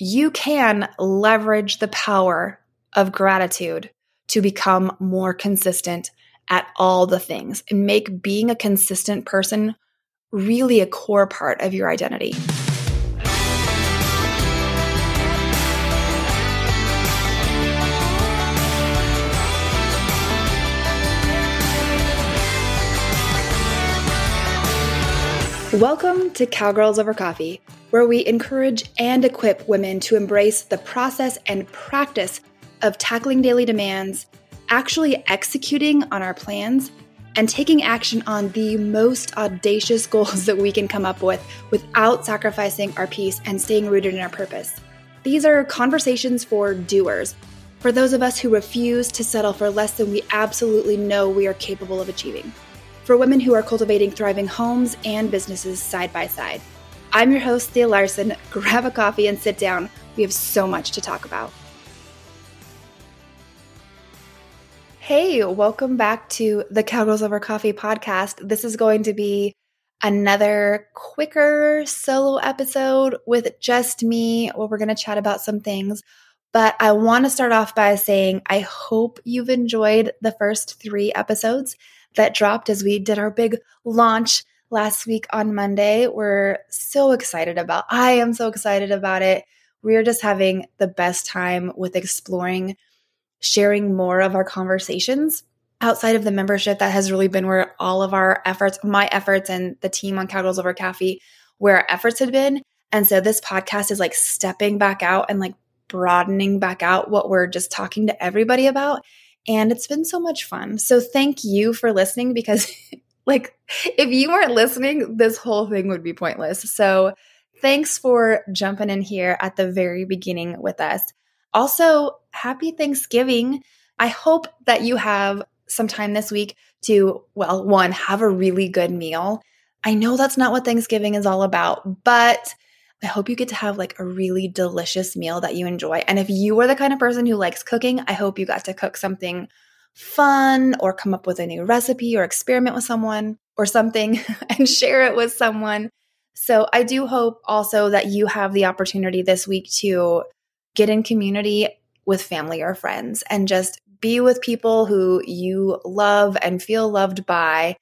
you can leverage the power of gratitude to become more consistent at all the things and make being a consistent person really a core part of your identity. Welcome to Cowgirls Over Coffee, where we encourage and equip women to embrace the process and practice of tackling daily demands, actually executing on our plans, and taking action on the most audacious goals that we can come up with without sacrificing our peace and staying rooted in our purpose. These are conversations for doers, for those of us who refuse to settle for less than we absolutely know we are capable of achieving for women who are cultivating thriving homes and businesses side by side. I'm your host, Thea Larson. Grab a coffee and sit down. We have so much to talk about. Hey, welcome back to the Cowgirls Over Coffee podcast. This is going to be another quicker solo episode with just me where we're going to chat about some things. But I want to start off by saying I hope you've enjoyed the first three episodes that dropped as we did our big launch last week on Monday. We're so excited about. I am so excited about it. We're just having the best time with exploring sharing more of our conversations outside of the membership that has really been where all of our efforts, my efforts and the team on Cowgirls Over Coffee, where our efforts had been. And so this podcast is like stepping back out and like broadening back out what we're just talking to everybody about. And it's been so much fun. So thank you for listening because, like, if you weren't listening, this whole thing would be pointless. So thanks for jumping in here at the very beginning with us. Also, happy Thanksgiving. I hope that you have some time this week to, well, one, have a really good meal. I know that's not what Thanksgiving is all about, but I hope you get to have like a really delicious meal that you enjoy. And if you are the kind of person who likes cooking, I hope you got to cook something fun or come up with a new recipe or experiment with someone or something and share it with someone. So I do hope also that you have the opportunity this week to get in community with family or friends and just be with people who you love and feel loved by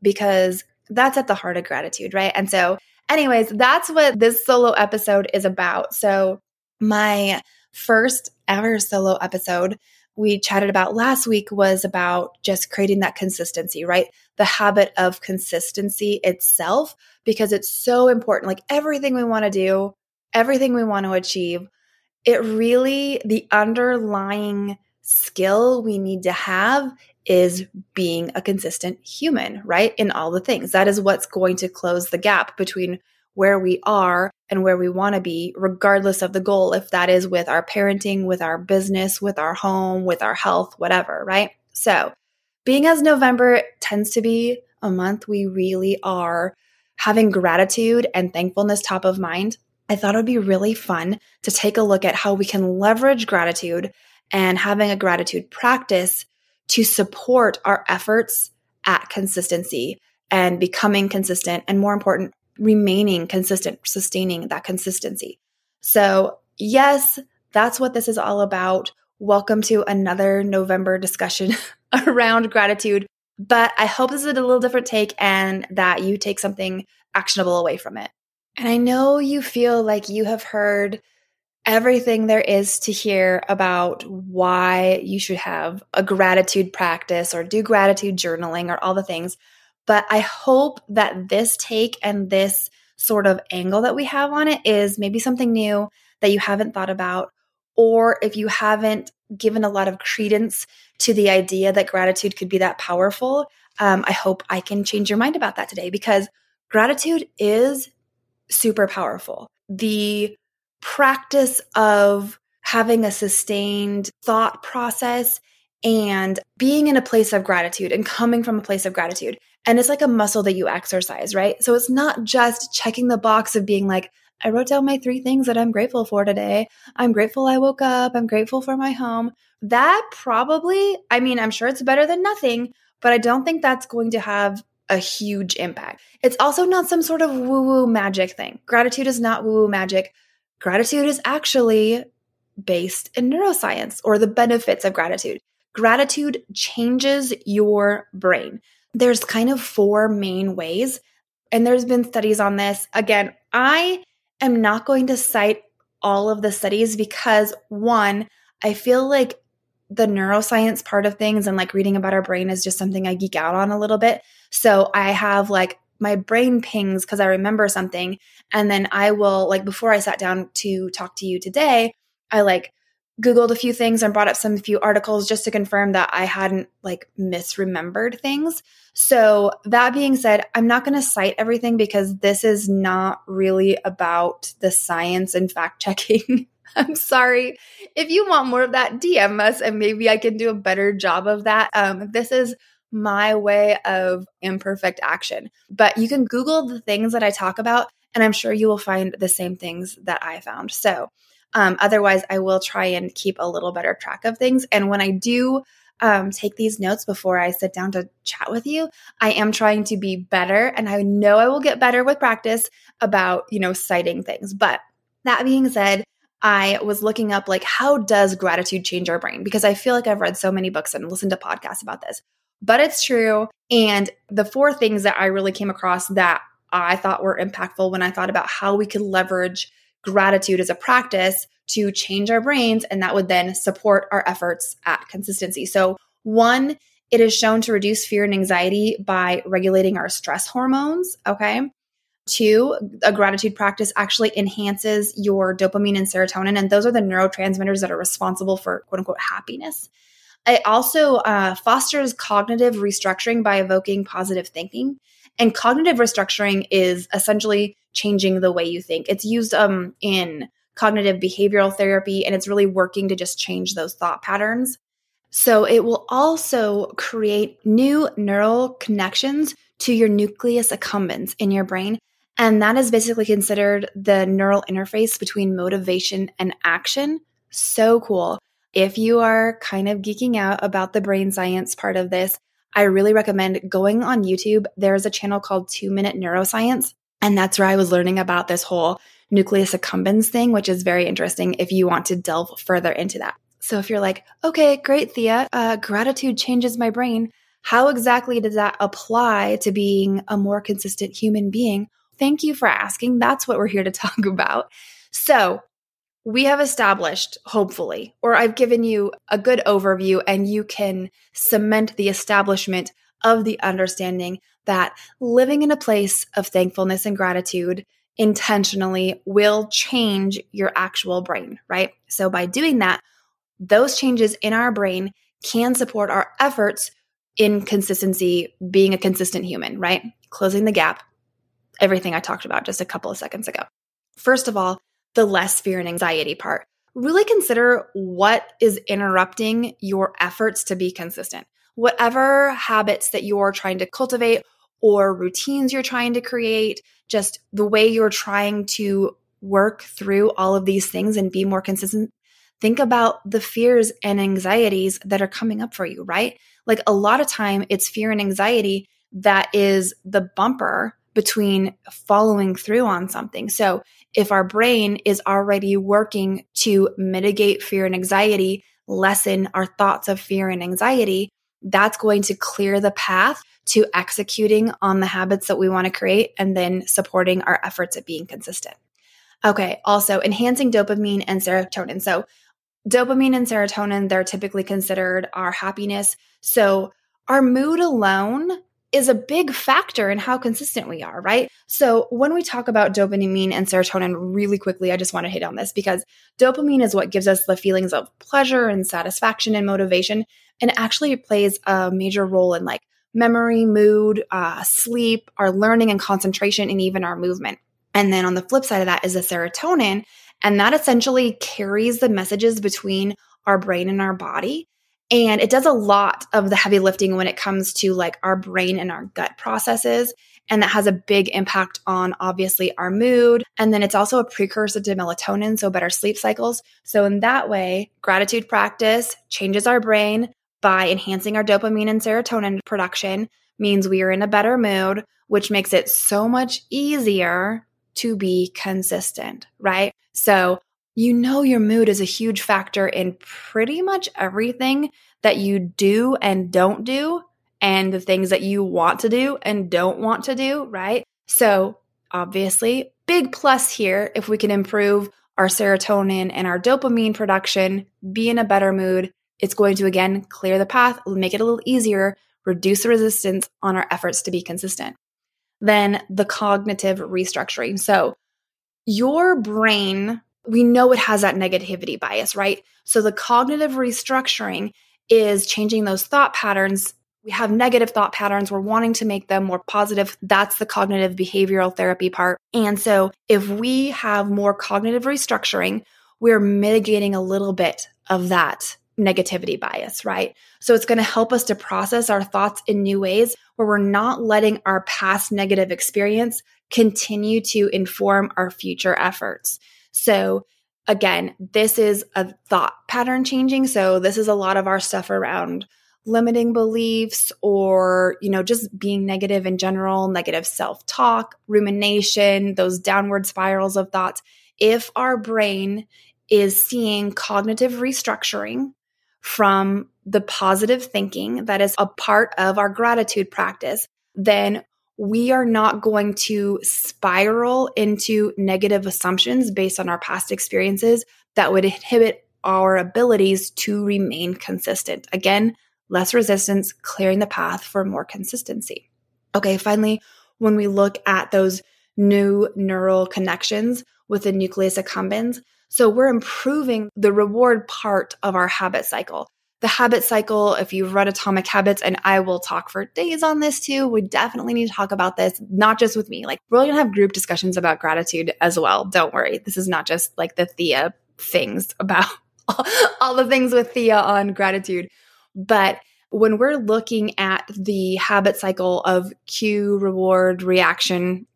because that's at the heart of gratitude, right? And so Anyways, that's what this solo episode is about. So, my first ever solo episode we chatted about last week was about just creating that consistency, right? The habit of consistency itself, because it's so important. Like everything we want to do, everything we want to achieve, it really, the underlying skill we need to have is being a consistent human, right? In all the things. That is what's going to close the gap between where we are and where we want to be, regardless of the goal, if that is with our parenting, with our business, with our home, with our health, whatever, right? So, being as November tends to be a month we really are having gratitude and thankfulness top of mind, I thought it would be really fun to take a look at how we can leverage gratitude and having a gratitude practice to support our efforts at consistency and becoming consistent and more important, remaining consistent, sustaining that consistency. So, yes, that's what this is all about. Welcome to another November discussion around gratitude. But I hope this is a little different take and that you take something actionable away from it. And I know you feel like you have heard everything there is to hear about why you should have a gratitude practice or do gratitude journaling or all the things. But I hope that this take and this sort of angle that we have on it is maybe something new that you haven't thought about, or if you haven't given a lot of credence to the idea that gratitude could be that powerful. Um, I hope I can change your mind about that today because gratitude is super powerful. The practice of having a sustained thought process and being in a place of gratitude and coming from a place of gratitude. And it's like a muscle that you exercise, right? So it's not just checking the box of being like, I wrote down my three things that I'm grateful for today. I'm grateful I woke up. I'm grateful for my home. That probably, I mean, I'm sure it's better than nothing, but I don't think that's going to have a huge impact. It's also not some sort of woo woo magic thing. Gratitude is not woo woo magic gratitude is actually based in neuroscience or the benefits of gratitude. Gratitude changes your brain. There's kind of four main ways, and there's been studies on this. Again, I am not going to cite all of the studies because one, I feel like the neuroscience part of things and like reading about our brain is just something I geek out on a little bit. So I have like my brain pings because I remember something. And then I will, like, before I sat down to talk to you today, I like Googled a few things and brought up some few articles just to confirm that I hadn't like misremembered things. So, that being said, I'm not going to cite everything because this is not really about the science and fact checking. I'm sorry. If you want more of that, DM us and maybe I can do a better job of that. Um, this is my way of imperfect action. But you can Google the things that I talk about, and I'm sure you will find the same things that I found. So, um, otherwise, I will try and keep a little better track of things. And when I do um, take these notes before I sit down to chat with you, I am trying to be better. And I know I will get better with practice about, you know, citing things. But that being said, I was looking up like how does gratitude change our brain because I feel like I've read so many books and listened to podcasts about this but it's true. And the four things that I really came across that I thought were impactful when I thought about how we could leverage gratitude as a practice to change our brains, and that would then support our efforts at consistency. So, one, it is shown to reduce fear and anxiety by regulating our stress hormones. Okay. Two, a gratitude practice actually enhances your dopamine and serotonin, and those are the neurotransmitters that are responsible for quote unquote happiness. It also uh, fosters cognitive restructuring by evoking positive thinking. And cognitive restructuring is essentially changing the way you think. It's used um, in cognitive behavioral therapy, and it's really working to just change those thought patterns. So it will also create new neural connections to your nucleus accumbens in your brain. And that is basically considered the neural interface between motivation and action. So cool. If you are kind of geeking out about the brain science part of this, I really recommend going on YouTube. There's a channel called Two Minute Neuroscience, and that's where I was learning about this whole nucleus accumbens thing, which is very interesting if you want to delve further into that. So if you're like, okay, great, Thea, uh, gratitude changes my brain. How exactly does that apply to being a more consistent human being? Thank you for asking. That's what we're here to talk about. So, we have established, hopefully, or I've given you a good overview, and you can cement the establishment of the understanding that living in a place of thankfulness and gratitude intentionally will change your actual brain, right? So, by doing that, those changes in our brain can support our efforts in consistency, being a consistent human, right? Closing the gap, everything I talked about just a couple of seconds ago. First of all, the less fear and anxiety part. Really consider what is interrupting your efforts to be consistent. Whatever habits that you're trying to cultivate or routines you're trying to create, just the way you're trying to work through all of these things and be more consistent. Think about the fears and anxieties that are coming up for you, right? Like a lot of time it's fear and anxiety that is the bumper between following through on something. So if our brain is already working to mitigate fear and anxiety, lessen our thoughts of fear and anxiety, that's going to clear the path to executing on the habits that we want to create and then supporting our efforts at being consistent. Okay, also enhancing dopamine and serotonin. So, dopamine and serotonin, they're typically considered our happiness. So, our mood alone is a big factor in how consistent we are, right? So, when we talk about dopamine and serotonin really quickly, I just want to hit on this because dopamine is what gives us the feelings of pleasure and satisfaction and motivation, and actually plays a major role in like memory, mood, uh, sleep, our learning and concentration, and even our movement. And then on the flip side of that is the serotonin, and that essentially carries the messages between our brain and our body and it does a lot of the heavy lifting when it comes to like our brain and our gut processes. And that has a big impact on obviously our mood. And then it's also a precursor to melatonin, so better sleep cycles. So, in that way, gratitude practice changes our brain by enhancing our dopamine and serotonin production, means we are in a better mood, which makes it so much easier to be consistent, right? So, you know, your mood is a huge factor in pretty much everything that you do and don't do, and the things that you want to do and don't want to do, right? So, obviously, big plus here if we can improve our serotonin and our dopamine production, be in a better mood. It's going to again clear the path, make it a little easier, reduce the resistance on our efforts to be consistent. Then the cognitive restructuring. So, your brain, we know it has that negativity bias, right? So, the cognitive restructuring is changing those thought patterns we have negative thought patterns. We're wanting to make them more positive. That's the cognitive behavioral therapy part. And so if we have more cognitive restructuring, we're mitigating a little bit of that negativity bias, right? So it's going to help us to process our thoughts in new ways where we're not letting our past negative experience continue to inform our future efforts. So again, this is a thought pattern changing. So this is a lot of our stuff around limiting beliefs or, you know, just being negative in general, negative self talk, rumination, those downward spirals of thoughts. If our brain is seeing cognitive restructuring from the positive thinking that is a part of our gratitude practice, then we are not going to spiral into negative assumptions based on our past experiences that would inhibit our abilities to remain consistent. Again, less resistance, clearing the path for more consistency. Okay, finally, when we look at those new neural connections with the nucleus accumbens, so we're improving the reward part of our habit cycle. The habit cycle, if you've read Atomic Habits, and I will talk for days on this too, we definitely need to talk about this, not just with me. Like, we're gonna have group discussions about gratitude as well. Don't worry. This is not just like the Thea things about all the things with Thea on gratitude. But when we're looking at the habit cycle of cue, reward, reaction,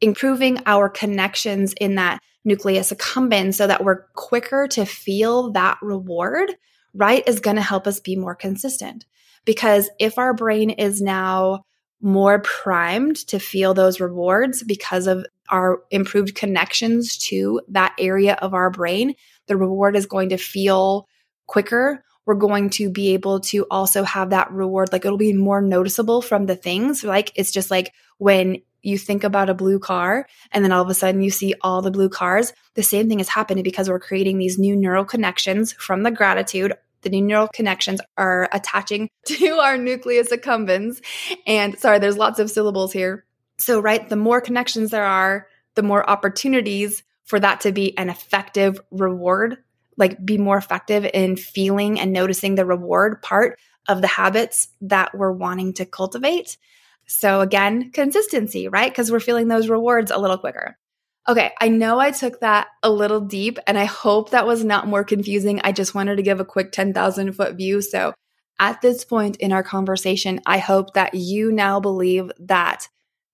improving our connections in that nucleus accumbens so that we're quicker to feel that reward, right, is going to help us be more consistent. Because if our brain is now more primed to feel those rewards because of our improved connections to that area of our brain, the reward is going to feel quicker we're going to be able to also have that reward. Like it'll be more noticeable from the things. Like it's just like when you think about a blue car and then all of a sudden you see all the blue cars. The same thing is happening because we're creating these new neural connections from the gratitude. The new neural connections are attaching to our nucleus accumbens. And sorry, there's lots of syllables here. So, right, the more connections there are, the more opportunities for that to be an effective reward like be more effective in feeling and noticing the reward part of the habits that we're wanting to cultivate. So again, consistency, right? Because we're feeling those rewards a little quicker. Okay, I know I took that a little deep and I hope that was not more confusing. I just wanted to give a quick 10,000 foot view. So at this point in our conversation, I hope that you now believe that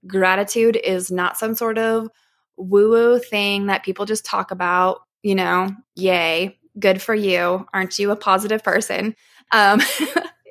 gratitude is not some sort of woo woo thing that people just talk about you know, yay, good for you. Aren't you a positive person? Um,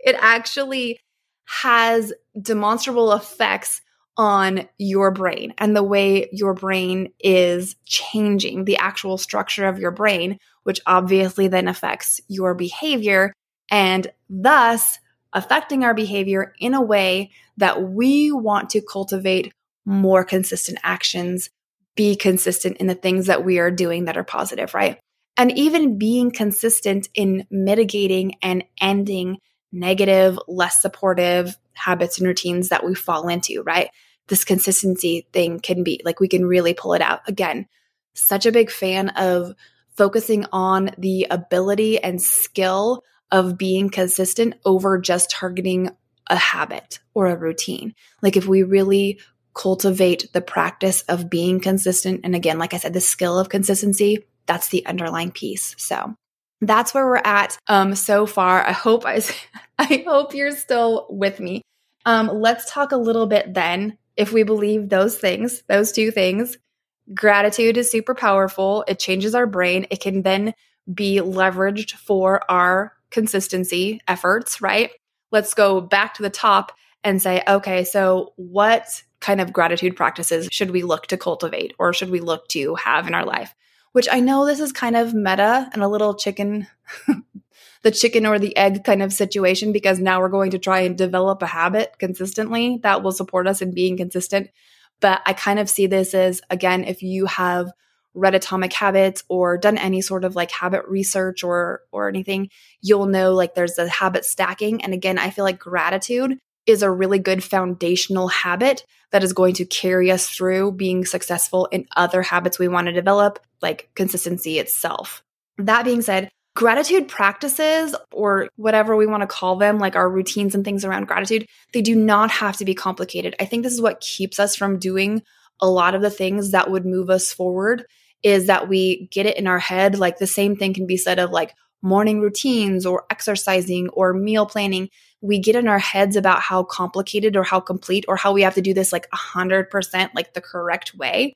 it actually has demonstrable effects on your brain and the way your brain is changing the actual structure of your brain, which obviously then affects your behavior and thus affecting our behavior in a way that we want to cultivate more consistent actions be consistent in the things that we are doing that are positive, right? And even being consistent in mitigating and ending negative, less supportive habits and routines that we fall into, right? This consistency thing can be like we can really pull it out. Again, such a big fan of focusing on the ability and skill of being consistent over just targeting a habit or a routine. Like if we really cultivate the practice of being consistent. And again, like I said, the skill of consistency, that's the underlying piece. So that's where we're at um, so far. I hope I, I hope you're still with me. Um, let's talk a little bit then. If we believe those things, those two things, gratitude is super powerful. It changes our brain. It can then be leveraged for our consistency efforts, right? Let's go back to the top and say, okay, so what kind of gratitude practices should we look to cultivate or should we look to have in our life? Which I know this is kind of meta and a little chicken, the chicken or the egg kind of situation, because now we're going to try and develop a habit consistently that will support us in being consistent. But I kind of see this as, again, if you have read Atomic Habits or done any sort of like habit research or or anything, you'll know like there's a habit stacking. And again, I feel like gratitude is a really good foundational habit that is going to carry us through being successful in other habits we want to develop, like consistency itself. That being said, gratitude practices or whatever we want to call them, like our routines and things around gratitude, they do not have to be complicated. I think this is what keeps us from doing a lot of the things that would move us forward is that we get it in our head. Like the same thing can be said of like morning routines or exercising or meal planning. We get in our heads about how complicated or how complete or how we have to do this like 100% like the correct way.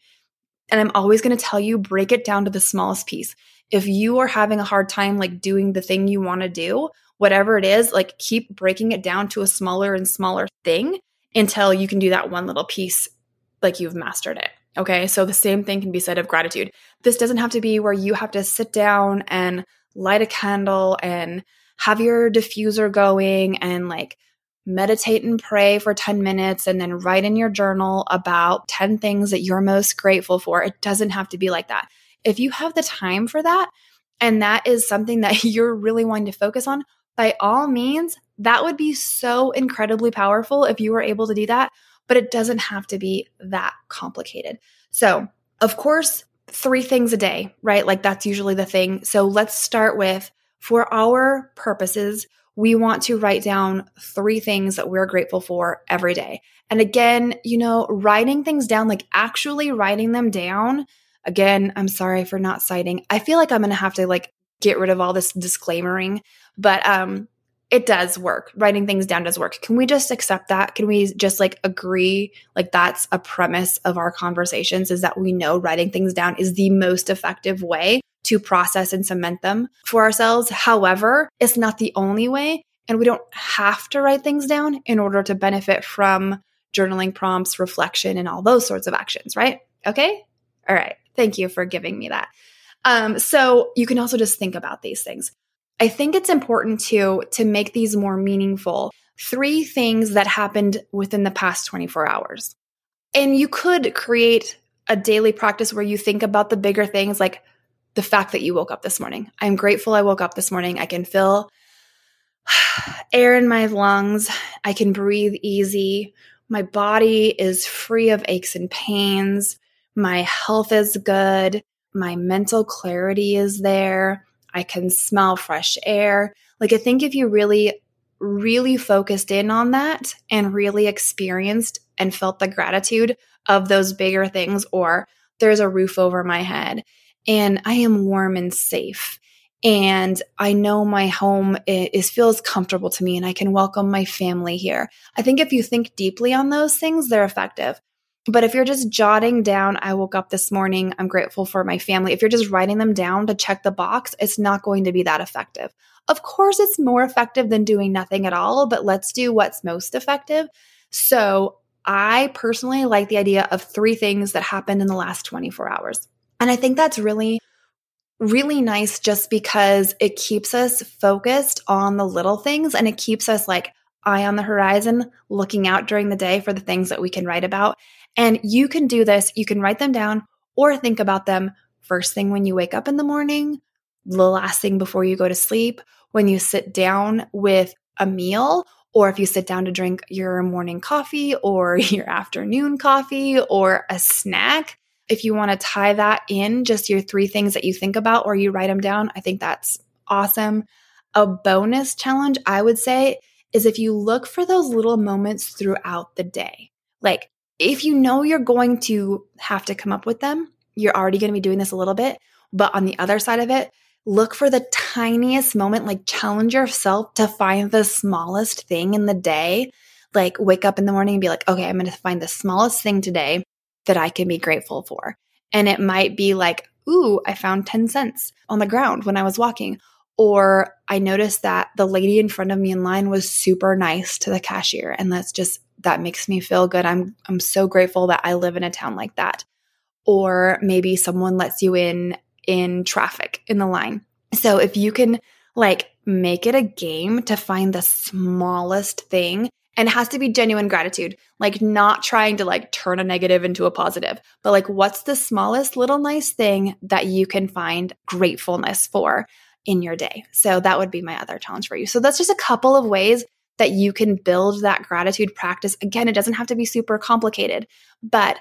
And I'm always going to tell you break it down to the smallest piece. If you are having a hard time like doing the thing you want to do, whatever it is, like keep breaking it down to a smaller and smaller thing until you can do that one little piece like you've mastered it. Okay. So the same thing can be said of gratitude. This doesn't have to be where you have to sit down and light a candle and have your diffuser going and like meditate and pray for 10 minutes and then write in your journal about 10 things that you're most grateful for. It doesn't have to be like that. If you have the time for that and that is something that you're really wanting to focus on, by all means, that would be so incredibly powerful if you were able to do that but it doesn't have to be that complicated. So, of course, three things a day, right? Like that's usually the thing. So let's start with for our purposes, we want to write down three things that we're grateful for every day. And again, you know, writing things down, like actually writing them down. Again, I'm sorry for not citing. I feel like I'm going to have to like get rid of all this disclaimering, but um it does work. Writing things down does work. Can we just accept that? Can we just like agree like that's a premise of our conversations is that we know writing things down is the most effective way to process and cement them for ourselves. However, it's not the only way and we don't have to write things down in order to benefit from journaling prompts, reflection and all those sorts of actions, right? Okay? All right. Thank you for giving me that. Um, so you can also just think about these things. I think it's important to to make these more meaningful. Three things that happened within the past 24 hours. And you could create a daily practice where you think about the bigger things like the fact that you woke up this morning. I'm grateful I woke up this morning. I can feel air in my lungs. I can breathe easy. My body is free of aches and pains. My health is good. My mental clarity is there. I can smell fresh air. Like, I think if you really, really focused in on that and really experienced and felt the gratitude of those bigger things, or there's a roof over my head and I am warm and safe. And I know my home is feels comfortable to me and I can welcome my family here. I think if you think deeply on those things, they're effective. But if you're just jotting down, I woke up this morning, I'm grateful for my family, if you're just writing them down to check the box, it's not going to be that effective. Of course, it's more effective than doing nothing at all, but let's do what's most effective. So, I personally like the idea of three things that happened in the last 24 hours. And I think that's really, really nice just because it keeps us focused on the little things and it keeps us like eye on the horizon, looking out during the day for the things that we can write about. And you can do this. You can write them down or think about them first thing when you wake up in the morning, the last thing before you go to sleep, when you sit down with a meal, or if you sit down to drink your morning coffee or your afternoon coffee or a snack. If you want to tie that in, just your three things that you think about or you write them down, I think that's awesome. A bonus challenge, I would say, is if you look for those little moments throughout the day. Like if you know you're going to have to come up with them, you're already going to be doing this a little bit. But on the other side of it, look for the tiniest moment, like challenge yourself to find the smallest thing in the day. Like wake up in the morning and be like, okay, I'm going to find the smallest thing today that I can be grateful for. And it might be like, ooh, I found 10 cents on the ground when I was walking. Or I noticed that the lady in front of me in line was super nice to the cashier. And that's just that makes me feel good. I'm I'm so grateful that I live in a town like that. Or maybe someone lets you in in traffic in the line. So if you can like make it a game to find the smallest thing and it has to be genuine gratitude, like not trying to like turn a negative into a positive, but like what's the smallest little nice thing that you can find gratefulness for in your day. So that would be my other challenge for you. So that's just a couple of ways that you can build that gratitude practice. Again, it doesn't have to be super complicated, but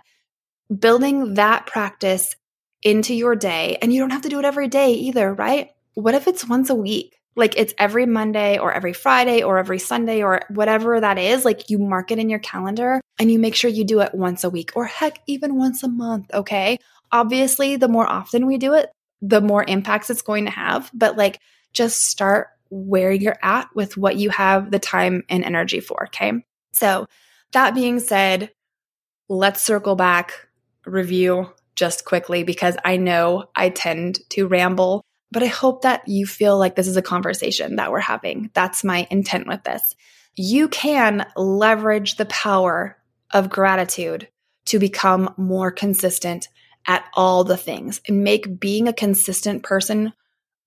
building that practice into your day, and you don't have to do it every day either, right? What if it's once a week? Like it's every Monday or every Friday or every Sunday or whatever that is. Like you mark it in your calendar and you make sure you do it once a week or heck, even once a month. Okay. Obviously, the more often we do it, the more impacts it's going to have. But like just start where you're at with what you have the time and energy for. Okay. So, that being said, let's circle back, review just quickly because I know I tend to ramble, but I hope that you feel like this is a conversation that we're having. That's my intent with this. You can leverage the power of gratitude to become more consistent at all the things and make being a consistent person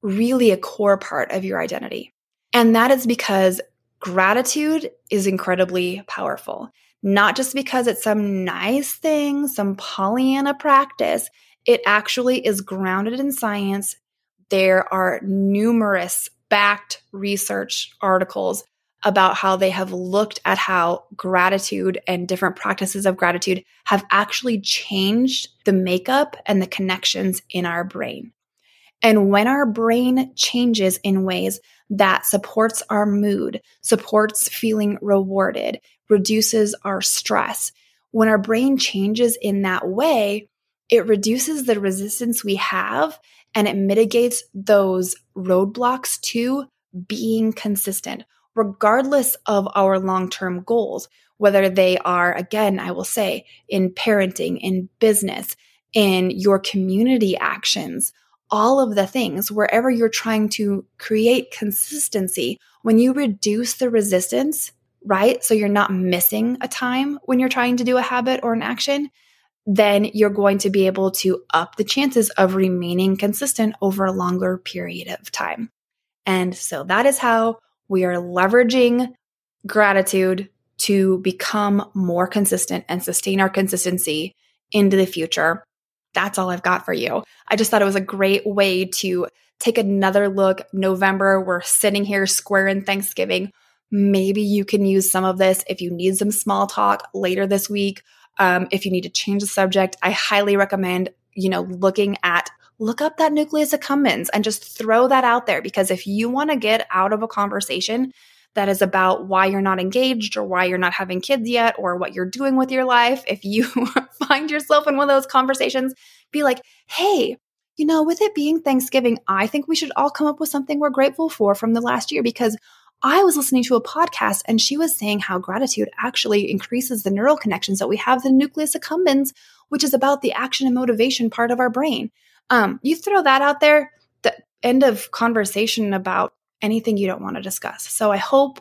really a core part of your identity. And that is because gratitude is incredibly powerful, not just because it's some nice thing, some Pollyanna practice. It actually is grounded in science. There are numerous backed research articles about how they have looked at how gratitude and different practices of gratitude have actually changed the makeup and the connections in our brain. And when our brain changes in ways that supports our mood, supports feeling rewarded, reduces our stress, when our brain changes in that way, it reduces the resistance we have and it mitigates those roadblocks to being consistent regardless of our long term goals, whether they are, again, I will say, in parenting, in business, in your community actions, all of the things, wherever you're trying to create consistency, when you reduce the resistance, right? So you're not missing a time when you're trying to do a habit or an action, then you're going to be able to up the chances of remaining consistent over a longer period of time. And so that is how we are leveraging gratitude to become more consistent and sustain our consistency into the future. That's all I've got for you. I just thought it was a great way to take another look. November, we're sitting here square in Thanksgiving. Maybe you can use some of this if you need some small talk later this week. Um, if you need to change the subject, I highly recommend, you know, looking at look up that nucleus accumbens and just throw that out there because if you want to get out of a conversation that is about why you're not engaged or why you're not having kids yet or what you're doing with your life, if you find yourself in one of those conversations, be like, hey, you know, with it being Thanksgiving, I think we should all come up with something we're grateful for from the last year because I was listening to a podcast and she was saying how gratitude actually increases the neural connections that we have the nucleus accumbens, which is about the action and motivation part of our brain. Um, you throw that out there, the end of conversation about anything you don't want to discuss. So I hope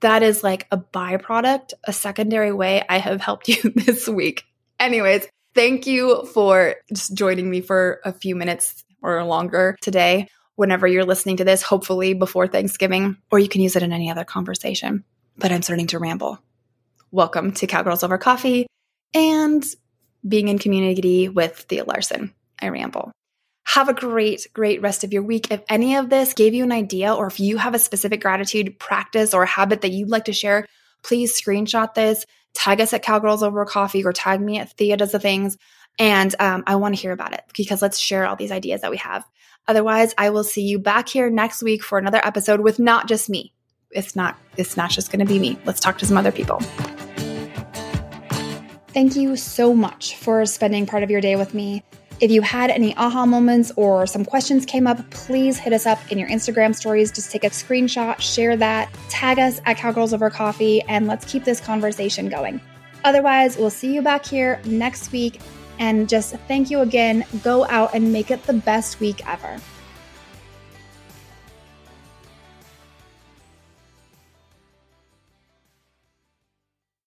that is like a byproduct, a secondary way I have helped you this week. Anyways, thank you for just joining me for a few minutes or longer today. Whenever you're listening to this, hopefully before Thanksgiving, or you can use it in any other conversation. But I'm starting to ramble. Welcome to Cowgirls Over Coffee and being in community with Thea Larson. I ramble. Have a great, great rest of your week. If any of this gave you an idea, or if you have a specific gratitude practice or habit that you'd like to share, please screenshot this, tag us at Cowgirls Over Coffee, or tag me at Thea Does the Things. And um, I want to hear about it because let's share all these ideas that we have. Otherwise, I will see you back here next week for another episode with not just me. It's not, it's not just going to be me. Let's talk to some other people. Thank you so much for spending part of your day with me. If you had any aha moments or some questions came up, please hit us up in your Instagram stories. Just take a screenshot, share that, tag us at Cowgirls Over Coffee, and let's keep this conversation going. Otherwise, we'll see you back here next week. And just thank you again. Go out and make it the best week ever.